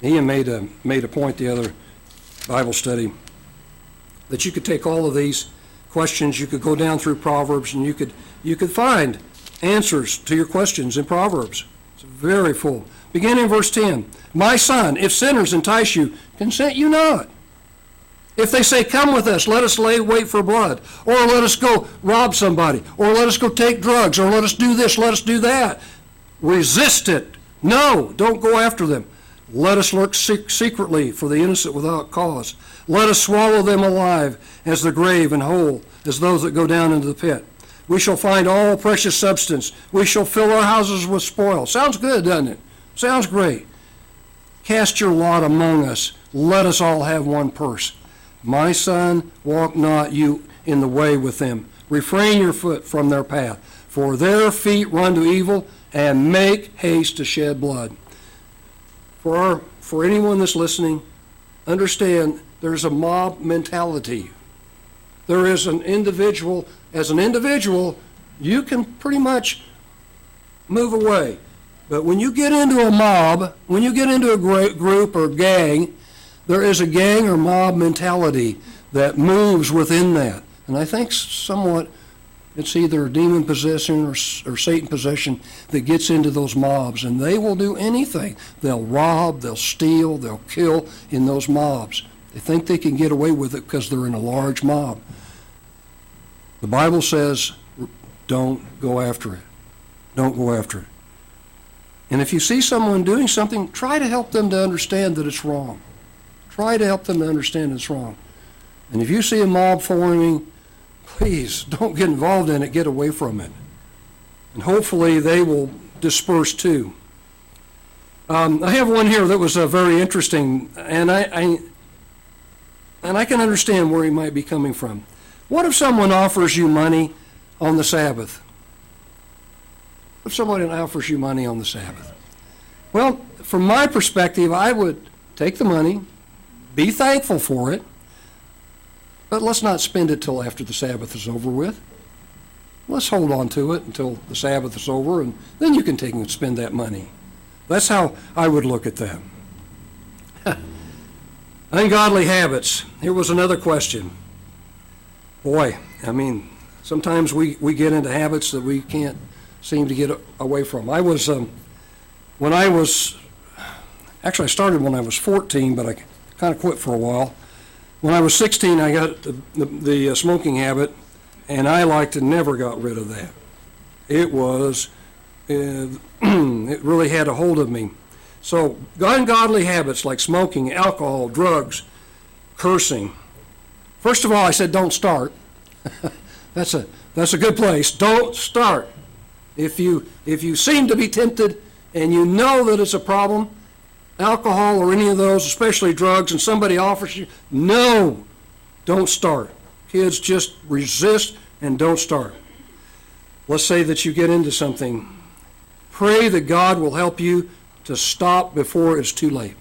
Ian made a, made a point the other Bible study that you could take all of these questions, you could go down through Proverbs, and you could, you could find answers to your questions in Proverbs. It's very full. Beginning in verse 10 My son, if sinners entice you, consent you not. If they say, Come with us, let us lay wait for blood, or let us go rob somebody, or let us go take drugs, or let us do this, let us do that, resist it. No, don't go after them. Let us lurk secretly for the innocent without cause. Let us swallow them alive as the grave and whole as those that go down into the pit. We shall find all precious substance. We shall fill our houses with spoil. Sounds good, doesn't it? Sounds great. Cast your lot among us. let us all have one purse. My son, walk not you in the way with them. Refrain your foot from their path, for their feet run to evil and make haste to shed blood. For our, for anyone that's listening, understand there's a mob mentality. There is an individual, as an individual, you can pretty much move away. But when you get into a mob, when you get into a group or gang, there is a gang or mob mentality that moves within that. And I think somewhat it's either demon possession or, or Satan possession that gets into those mobs, and they will do anything. They'll rob, they'll steal, they'll kill in those mobs. They think they can get away with it because they're in a large mob. The Bible says, don't go after it. Don't go after it. And if you see someone doing something, try to help them to understand that it's wrong. Try to help them to understand it's wrong. And if you see a mob forming, please don't get involved in it, get away from it. And hopefully they will disperse too. Um, I have one here that was uh, very interesting, and I, I and I can understand where he might be coming from. What if someone offers you money on the Sabbath? If somebody offers you money on the Sabbath? Well, from my perspective, I would take the money, be thankful for it, but let's not spend it till after the Sabbath is over with. Let's hold on to it until the Sabbath is over, and then you can take and spend that money. That's how I would look at that. Ungodly habits. Here was another question. Boy, I mean, sometimes we, we get into habits that we can't seem to get away from. I was, um, when I was, actually, I started when I was 14, but I kind of quit for a while. When I was 16, I got the, the, the uh, smoking habit, and I like to never got rid of that. It was, uh, it really had a hold of me. So, ungodly habits like smoking, alcohol, drugs, cursing. First of all, I said, don't start. that's a that's a good place. Don't start. If you if you seem to be tempted and you know that it's a problem, alcohol or any of those, especially drugs, and somebody offers you, no, don't start. Kids just resist and don't start. Let's say that you get into something. Pray that God will help you to stop before it's too late.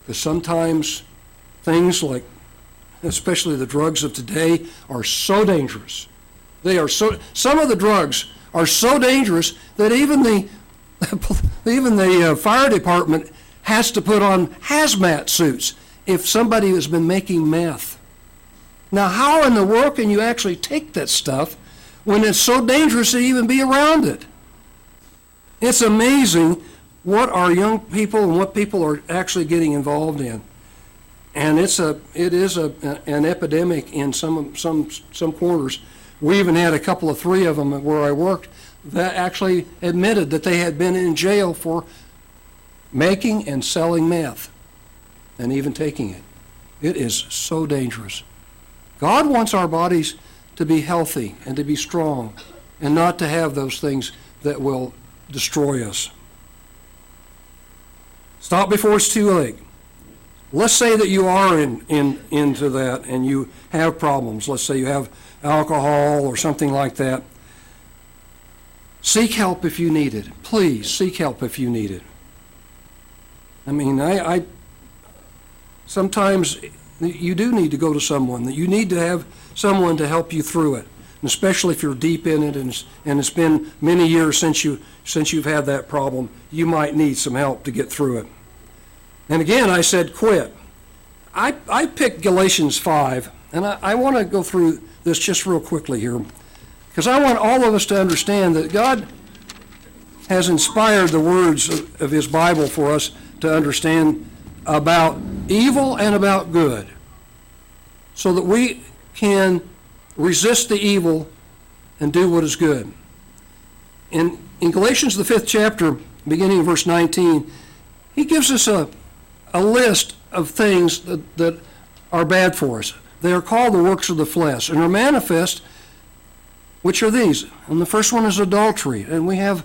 Because sometimes things like, especially the drugs of today, are so dangerous. They are so, some of the drugs are so dangerous that even the, even the uh, fire department has to put on hazmat suits if somebody has been making meth. Now, how in the world can you actually take that stuff when it's so dangerous to even be around it? It's amazing what our young people and what people are actually getting involved in. And it's a, it is a, an epidemic in some, some, some corners. We even had a couple of three of them where I worked that actually admitted that they had been in jail for making and selling meth and even taking it. It is so dangerous. God wants our bodies to be healthy and to be strong and not to have those things that will destroy us. Stop before it's too late. Let's say that you are in, in, into that and you have problems. Let's say you have alcohol or something like that. Seek help if you need it. Please seek help if you need it. I mean, I, I sometimes you do need to go to someone. That you need to have someone to help you through it, and especially if you're deep in it and and it's been many years since you since you've had that problem. You might need some help to get through it. And again, I said quit. I I picked Galatians five, and I, I want to go through this just real quickly here, because I want all of us to understand that God has inspired the words of, of His Bible for us to understand about evil and about good so that we can resist the evil and do what is good. In, in Galatians, the fifth chapter, beginning in verse 19, he gives us a, a list of things that, that are bad for us. They are called the works of the flesh and are manifest, which are these. And the first one is adultery, and we have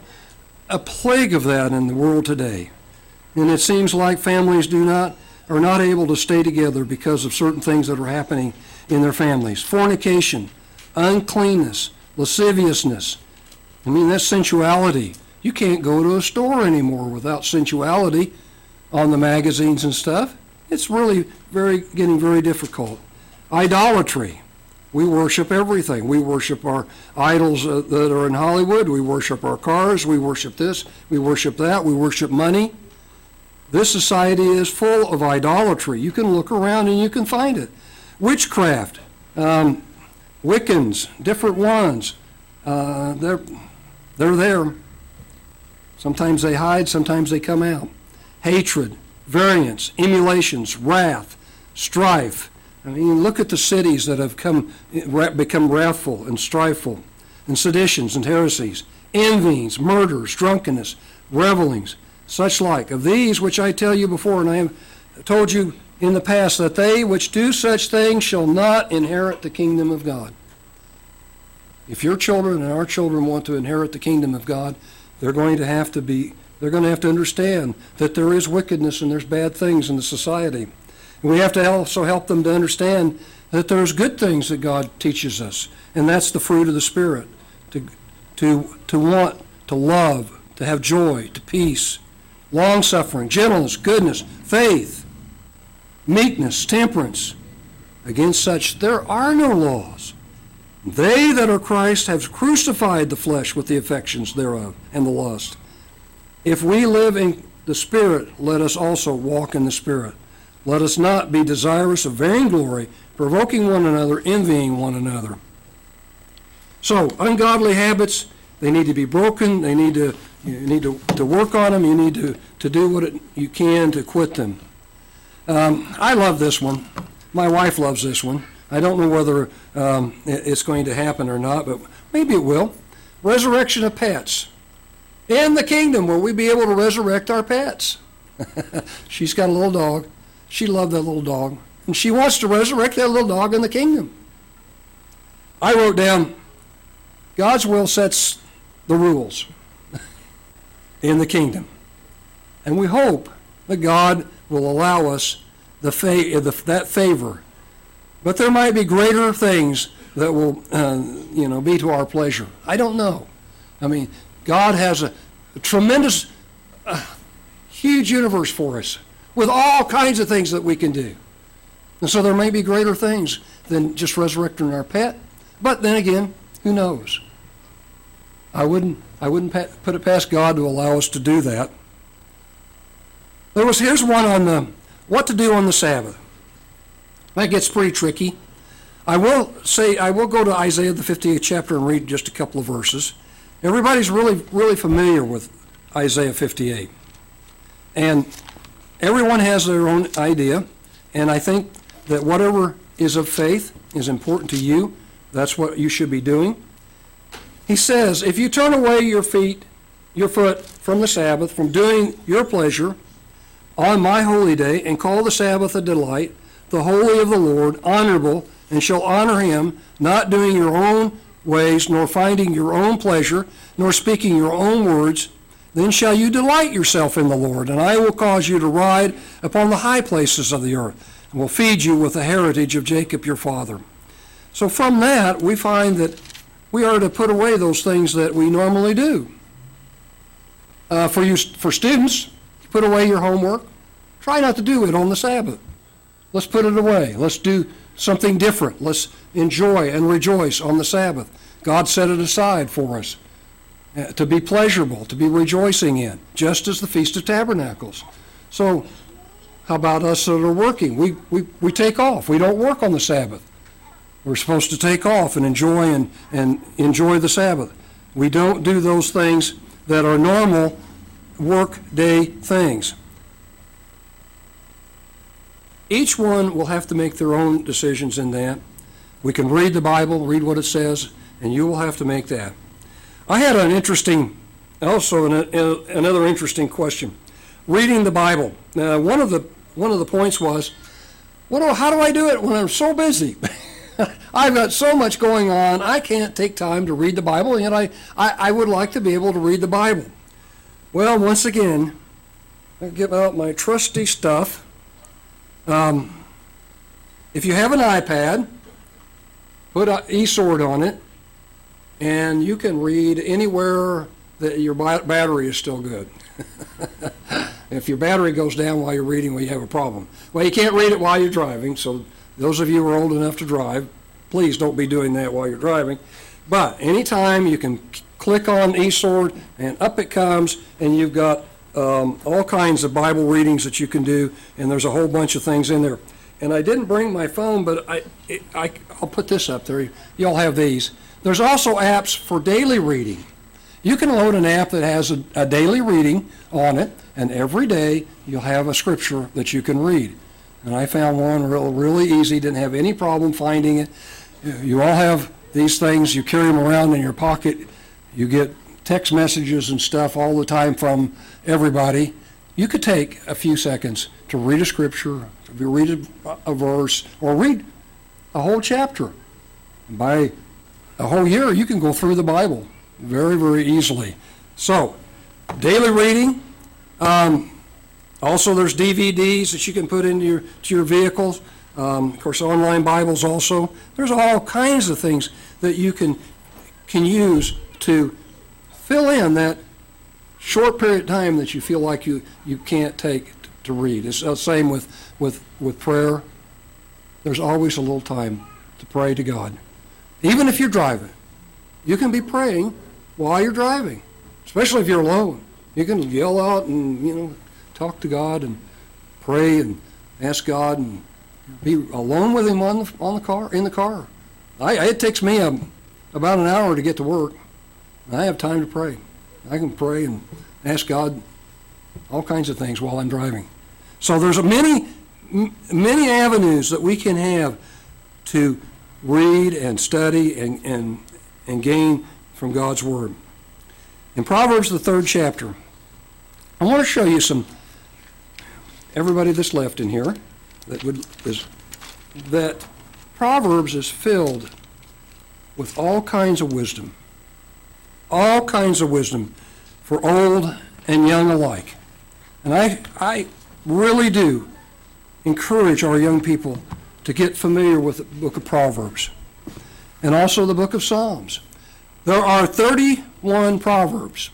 a plague of that in the world today. And it seems like families do not are not able to stay together because of certain things that are happening in their families. Fornication, uncleanness, lasciviousness. I mean, that's sensuality. You can't go to a store anymore without sensuality on the magazines and stuff. It's really very getting very difficult. Idolatry. We worship everything. We worship our idols uh, that are in Hollywood. We worship our cars. We worship this. We worship that. We worship money. This society is full of idolatry. You can look around and you can find it. Witchcraft, um, Wiccans, different ones. Uh, they're, they're there. Sometimes they hide, sometimes they come out. Hatred, variance, emulations, wrath, strife. I mean, look at the cities that have come, become wrathful and strifeful, and seditions and heresies, envyings, murders, drunkenness, revelings, such like. Of these which I tell you before, and I have told you in the past, that they which do such things shall not inherit the kingdom of God. If your children and our children want to inherit the kingdom of God, they're going to have to be, they're going to have to understand that there is wickedness and there's bad things in the society. We have to also help them to understand that there's good things that God teaches us, and that's the fruit of the Spirit. To, to, to want, to love, to have joy, to peace, long suffering, gentleness, goodness, faith, meekness, temperance. Against such there are no laws. They that are Christ have crucified the flesh with the affections thereof and the lust. If we live in the Spirit, let us also walk in the Spirit. Let us not be desirous of vainglory, provoking one another, envying one another. So, ungodly habits, they need to be broken. They need to, you need to, to work on them. You need to, to do what it, you can to quit them. Um, I love this one. My wife loves this one. I don't know whether um, it's going to happen or not, but maybe it will. Resurrection of pets. In the kingdom, will we be able to resurrect our pets? She's got a little dog. She loved that little dog. And she wants to resurrect that little dog in the kingdom. I wrote down God's will sets the rules in the kingdom. And we hope that God will allow us the, fa- the that favor but there might be greater things that will, uh, you know, be to our pleasure. I don't know. I mean, God has a, a tremendous, uh, huge universe for us with all kinds of things that we can do. And so there may be greater things than just resurrecting our pet. But then again, who knows? I wouldn't, I wouldn't put it past God to allow us to do that. There was here's one on the, what to do on the Sabbath. That gets pretty tricky. I will say, I will go to Isaiah the 58th chapter and read just a couple of verses. Everybody's really, really familiar with Isaiah 58. And everyone has their own idea. And I think that whatever is of faith is important to you. That's what you should be doing. He says, if you turn away your feet, your foot from the Sabbath, from doing your pleasure on my holy day, and call the Sabbath a delight, the holy of the Lord, honorable, and shall honor him, not doing your own ways, nor finding your own pleasure, nor speaking your own words, then shall you delight yourself in the Lord, and I will cause you to ride upon the high places of the earth, and will feed you with the heritage of Jacob your father. So from that, we find that we are to put away those things that we normally do. Uh, for you, for students, put away your homework. Try not to do it on the Sabbath. Let's put it away. Let's do something different. Let's enjoy and rejoice on the Sabbath. God set it aside for us uh, to be pleasurable, to be rejoicing in, just as the Feast of Tabernacles. So, how about us that are working? We, we, we take off. We don't work on the Sabbath. We're supposed to take off and enjoy and, and enjoy the Sabbath. We don't do those things that are normal work day things. Each one will have to make their own decisions in that. We can read the Bible, read what it says, and you will have to make that. I had an interesting, also an, another interesting question. Reading the Bible. Now, one of the one of the points was, what do, how do I do it when I'm so busy? I've got so much going on, I can't take time to read the Bible, and I, I, I would like to be able to read the Bible. Well, once again, I get out my trusty stuff Um, if you have an iPad, put a eSword on it, and you can read anywhere that your battery is still good. if your battery goes down while you're reading, well, you have a problem. Well, you can't read it while you're driving, so those of you who are old enough to drive, please don't be doing that while you're driving. But anytime you can click on eSword, and up it comes, and you've got um, all kinds of Bible readings that you can do, and there's a whole bunch of things in there. And I didn't bring my phone, but I, it, I, I'll put this up there. Y'all have these. There's also apps for daily reading. You can load an app that has a, a daily reading on it, and every day you'll have a scripture that you can read. And I found one real, really easy, didn't have any problem finding it. You all have these things, you carry them around in your pocket. You get text messages and stuff all the time from everybody. You could take a few seconds to read a scripture, to read a, a verse, or read a whole chapter. By a whole year, you can go through the Bible very, very easily. So, daily reading. Um, also, there's DVDs that you can put into your to your vehicles. Um, of course, online Bibles also. There's all kinds of things that you can can use to fill in that short period of time that you feel like you, you can't take t- to read. It's the same with, with, with prayer. There's always a little time to pray to God. Even if you're driving, you can be praying while you're driving, especially if you're alone. You can yell out and, you know, talk to God and pray and ask God and be alone with Him on the, on the car, in the car. I, it takes me um about an hour to get to work. I have time to pray. I can pray and ask God all kinds of things while I'm driving. So there's a many, many avenues that we can have to read and study and, and, and gain from God's Word. In Proverbs, the third chapter, I want to show you some, everybody that's left in here, that would, is, that Proverbs is filled with all kinds of wisdom all kinds of wisdom for old and young alike. And I, I really do encourage our young people to get familiar with the book of Proverbs and also the book of Psalms. There are 31 Proverbs.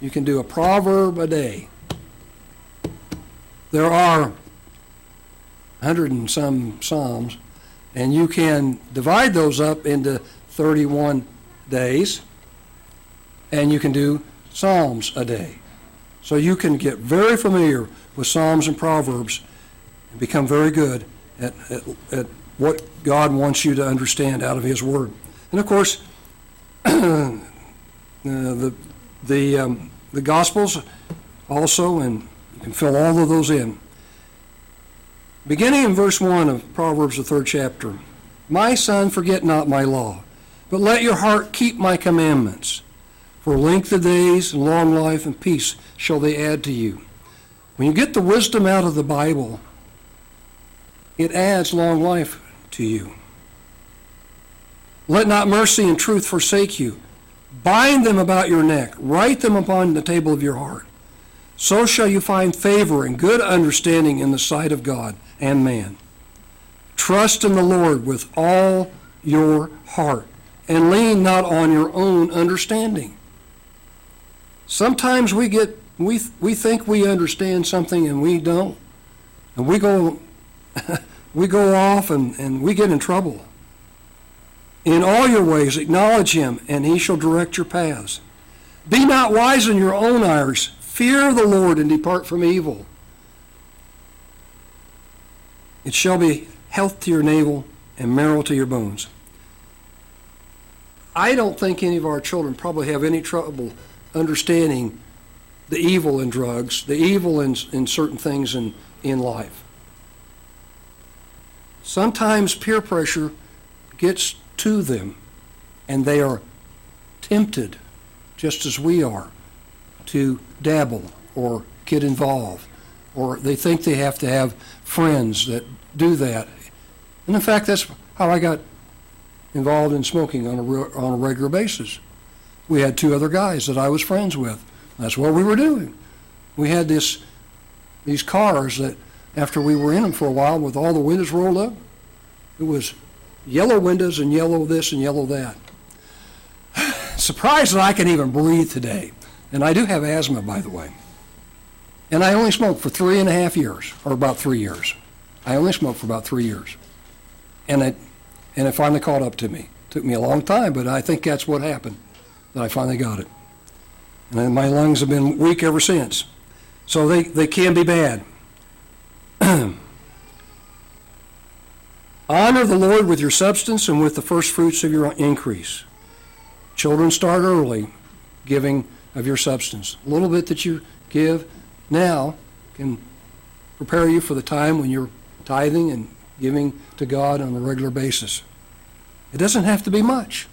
You can do a proverb a day. There are 100 and some Psalms, and you can divide those up into 31 days and you can do Psalms a day. So you can get very familiar with Psalms and Proverbs and become very good at, at, at what God wants you to understand out of His Word. And of course, uh, the, the, um, the Gospels also, and you can fill all of those in. Beginning in verse 1 of Proverbs, the third chapter My son, forget not my law, but let your heart keep my commandments. For length of days and long life and peace shall they add to you. When you get the wisdom out of the Bible, it adds long life to you. Let not mercy and truth forsake you. Bind them about your neck, write them upon the table of your heart. So shall you find favor and good understanding in the sight of God and man. Trust in the Lord with all your heart, and lean not on your own understanding. Sometimes we get we we think we understand something and we don't, and we go we go off and, and we get in trouble. In all your ways acknowledge him, and he shall direct your paths. Be not wise in your own eyes. Fear the Lord and depart from evil. It shall be health to your navel and marrow to your bones. I don't think any of our children probably have any trouble understanding the evil in drugs, the evil in, in certain things in, in life. Sometimes peer pressure gets to them, and they are tempted, just as we are, to dabble or get involved, or they think they have to have friends that do that. And in fact, that's how I got involved in smoking on a, re- on a regular basis. We had two other guys that I was friends with. That's what we were doing. We had this, these cars that after we were in them for a while with all the windows rolled up. It was yellow windows and yellow this and yellow that. Surprised that I can even breathe today. And I do have asthma, by the way. And I only smoked for three and a half years, or about three years. I only smoked for about three years. And it, and it finally caught up to me. It Took me a long time, but I think that's what happened, that I finally got it. And my lungs have been weak ever since. So they, they can be bad. Honor the Lord with your substance and with the first fruits of your increase. Children start early giving of your substance. A little bit that you give now can prepare you for the time when you're tithing and giving to God on a regular basis. It doesn't have to be much.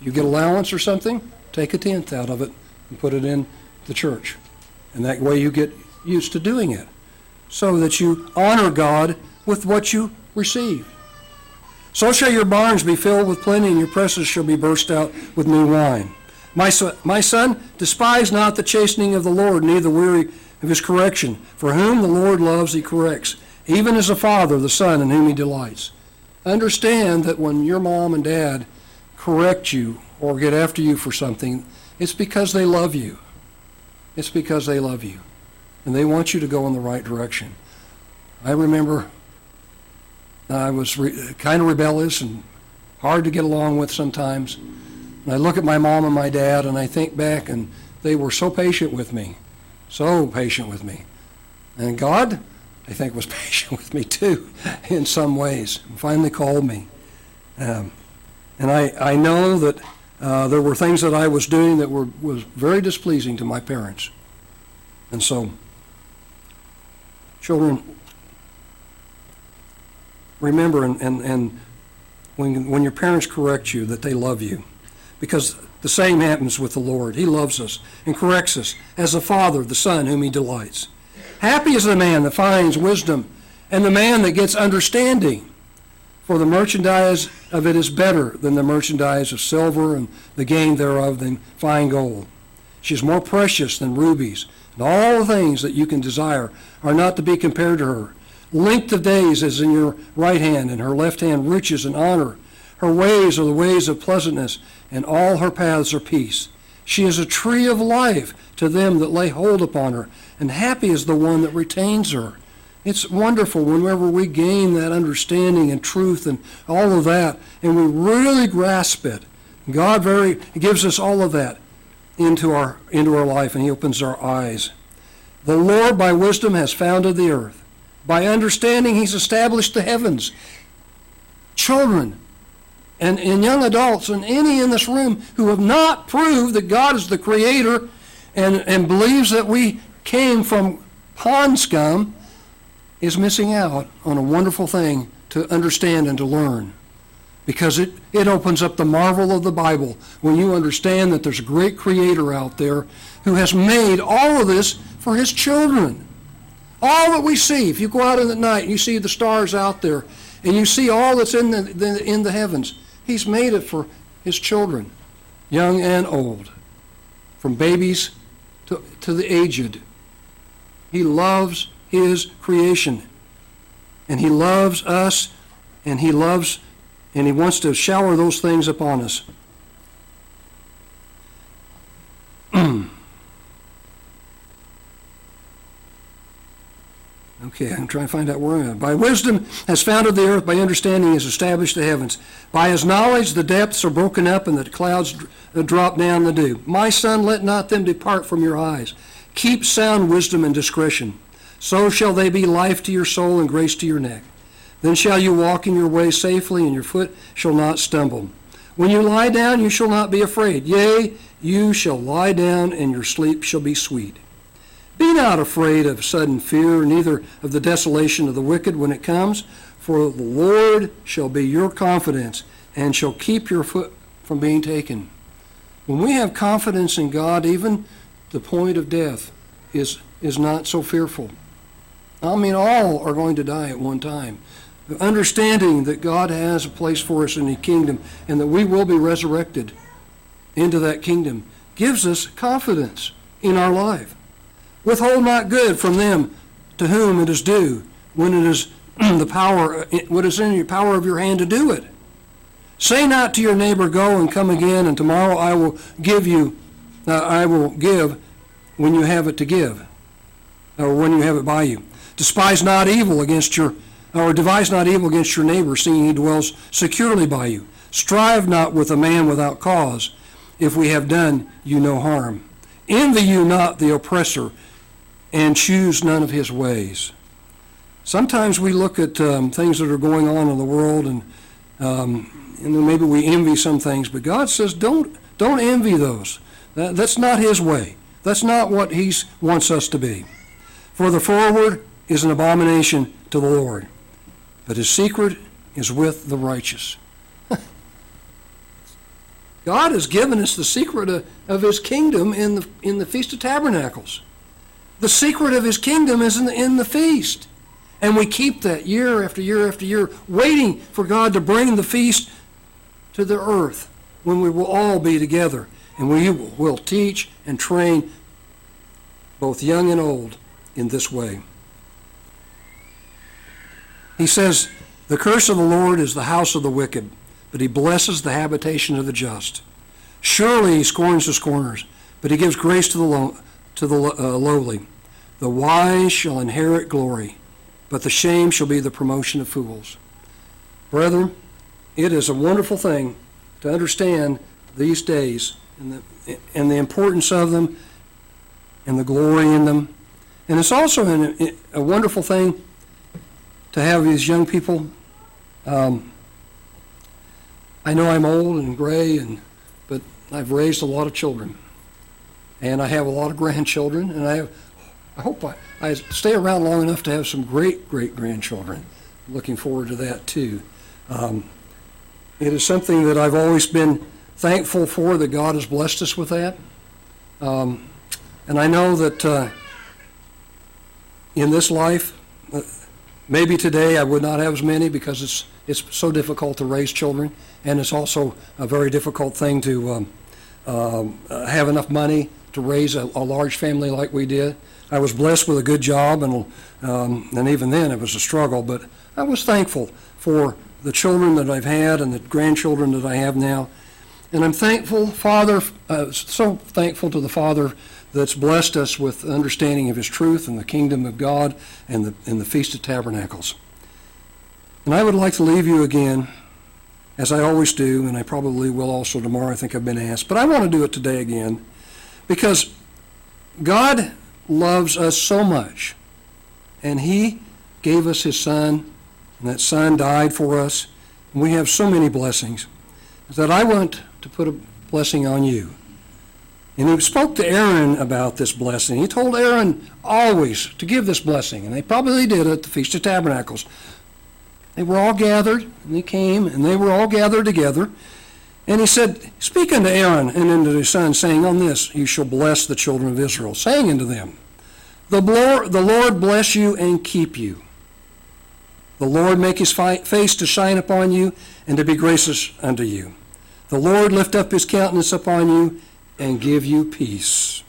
You get allowance or something, take a tenth out of it and put it in the church. And that way you get used to doing it so that you honor God with what you receive. So shall your barns be filled with plenty, and your presses shall be burst out with new wine. My son, my son, despise not the chastening of the Lord, neither weary of his correction. For whom the Lord loves, he corrects, even as a father the son in whom he delights. Understand that when your mom and dad correct you or get after you for something, it's because they love you. It's because they love you. And they want you to go in the right direction. I remember I was re- kind of rebellious and hard to get along with sometimes. And I look at my mom and my dad and I think back, and they were so patient with me, so patient with me. And God, I think, was patient with me too, in some ways. And finally called me. Um, and I, I know that uh, there were things that I was doing that were was very displeasing to my parents. And so, children, remember and, and, and when, when your parents correct you that they love you. Because the same happens with the lord. He loves us and corrects us as the father the son whom he delights. Happy is the man that finds wisdom and the man that gets understanding. For the merchandise of it is better than the merchandise of silver and the gain thereof than fine gold. She is more precious than rubies and all the things that you can desire are not to be compared to her Length of days is in your right hand, and her left hand riches and honor. Her ways are the ways of pleasantness, and all her paths are peace. She is a tree of life to them that lay hold upon her, and happy is the one that retains her. It's wonderful whenever we gain that understanding and truth and all of that, and we really grasp it. God very gives us all of that into our into our life, and He opens our eyes. The Lord by wisdom has founded the earth. By understanding, He's established the heavens. Children and, and young adults and any in this room who have not proved that God is the creator and, and believes that we came from pond scum is missing out on a wonderful thing to understand and to learn. Because it, it opens up the marvel of the Bible when you understand that there's a great creator out there who has made all of this for his children. All that we see, if you go out in the night and you see the stars out there, and you see all that's in the, the, in the heavens, He's made it for His children, young and old, from babies to, to the aged. He loves His creation, and He loves us, and He loves, and He wants to shower those things upon us. Okay, I'm trying to find out where I'm at. By wisdom has founded the earth, by understanding has established the heavens. By his knowledge the depths are broken up, and the clouds uh, drop down the dew. My son, let not them depart from your eyes. Keep sound wisdom and discretion. So shall they be life to your soul and grace to your neck. Then shall you walk in your way safely, and your foot shall not stumble. When you lie down, you shall not be afraid. Yea, you shall lie down, and your sleep shall be sweet. Be not afraid of sudden fear, neither of the desolation of the wicked when it comes, for the Lord shall be your confidence and shall keep your foot from being taken. When we have confidence in God, even the point of death is, is not so fearful. I mean, all are going to die at one time. Understanding that God has a place for us in the kingdom and that we will be resurrected into that kingdom gives us confidence in our life. Withhold not good from them to whom it is due, when it is the power, what is in your power of your hand to do it. Say not to your neighbor, Go and come again, and tomorrow I will give you, uh, I will give when you have it to give, or when you have it by you. Despise not evil against your, or devise not evil against your neighbor, seeing he dwells securely by you. Strive not with a man without cause, if we have done you no harm. Envy you not the oppressor, and choose none of his ways. Sometimes we look at um, things that are going on in the world, and um, and maybe we envy some things, but God says don't don't envy those. That, that's not His way. That's not what He wants us to be. For the forward is an abomination to the Lord, but His secret is with the righteous. God has given us the secret of, of His kingdom in the in the Feast of Tabernacles. The secret of His kingdom is in the, in the feast. And we keep that year after year after year, waiting for God to bring the feast to the earth when we will all be together and we will teach and train both young and old in this way. He says, The curse of the Lord is the house of the wicked, but he blesses the habitation of the just. Surely he scorns the scorners, but he gives grace to the, lo- to the uh, lowly. The wise shall inherit glory, but the shame shall be the promotion of fools. Brethren, it is a wonderful thing to understand these days and the, and the importance of them and the glory in them. And it's also an, a wonderful thing to have these young people. Um, I know I'm old and gray, and but I've raised a lot of children, and I have a lot of grandchildren, and I have. I hope I, I stay around long enough to have some great great grandchildren. Looking forward to that too. Um, it is something that I've always been thankful for that God has blessed us with that. Um, and I know that uh, in this life, uh, maybe today I would not have as many because it's it's so difficult to raise children, and it's also a very difficult thing to um, um, uh, have enough money to raise a, a, large family like we did. I was blessed with a good job, and um, and even then it was a struggle, but I was thankful for the children that I've had and the grandchildren that I have now. And I'm thankful, Father, uh, so thankful to the Father that's blessed us with understanding of His truth and the kingdom of God and the, and the Feast of Tabernacles. And I would like to leave you again, as I always do, and I probably will also tomorrow. I think I've been asked. But I want to do it today again because God loves us so much, and He gave us His Son and that Son died for us. And we have so many blessings that I want to put a blessing on you. And he spoke to Aaron about this blessing. He told Aaron always to give this blessing, and they probably did at the Feast of Tabernacles. They were all gathered, and they came, and they were all gathered together. And he said, Speak unto Aaron and unto his son, saying, On this you shall bless the children of Israel, saying unto them, The Lord bless you and keep you. The Lord make his face to shine upon you and to be gracious unto you. The Lord lift up his countenance upon you and give you peace.